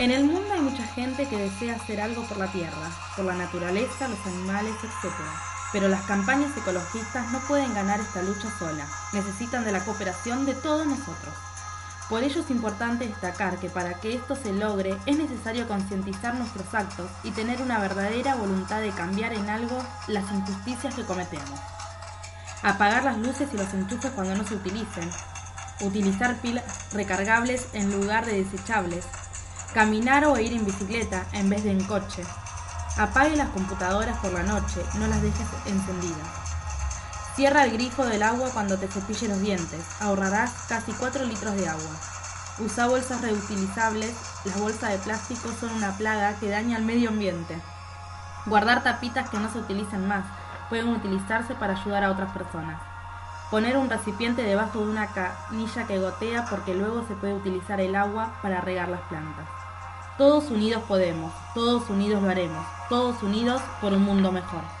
En el mundo hay mucha gente que desea hacer algo por la tierra, por la naturaleza, los animales, etc. Pero las campañas ecologistas no pueden ganar esta lucha sola, necesitan de la cooperación de todos nosotros. Por ello es importante destacar que para que esto se logre es necesario concientizar nuestros actos y tener una verdadera voluntad de cambiar en algo las injusticias que cometemos. Apagar las luces y los enchufes cuando no se utilicen. Utilizar pilas recargables en lugar de desechables. Caminar o ir en bicicleta en vez de en coche. Apague las computadoras por la noche, no las dejes encendidas. Cierra el grifo del agua cuando te cepilles los dientes. Ahorrarás casi 4 litros de agua. Usa bolsas reutilizables. Las bolsas de plástico son una plaga que daña al medio ambiente. Guardar tapitas que no se utilizan más. Pueden utilizarse para ayudar a otras personas. Poner un recipiente debajo de una canilla que gotea porque luego se puede utilizar el agua para regar las plantas. Todos unidos podemos, todos unidos lo haremos, todos unidos por un mundo mejor.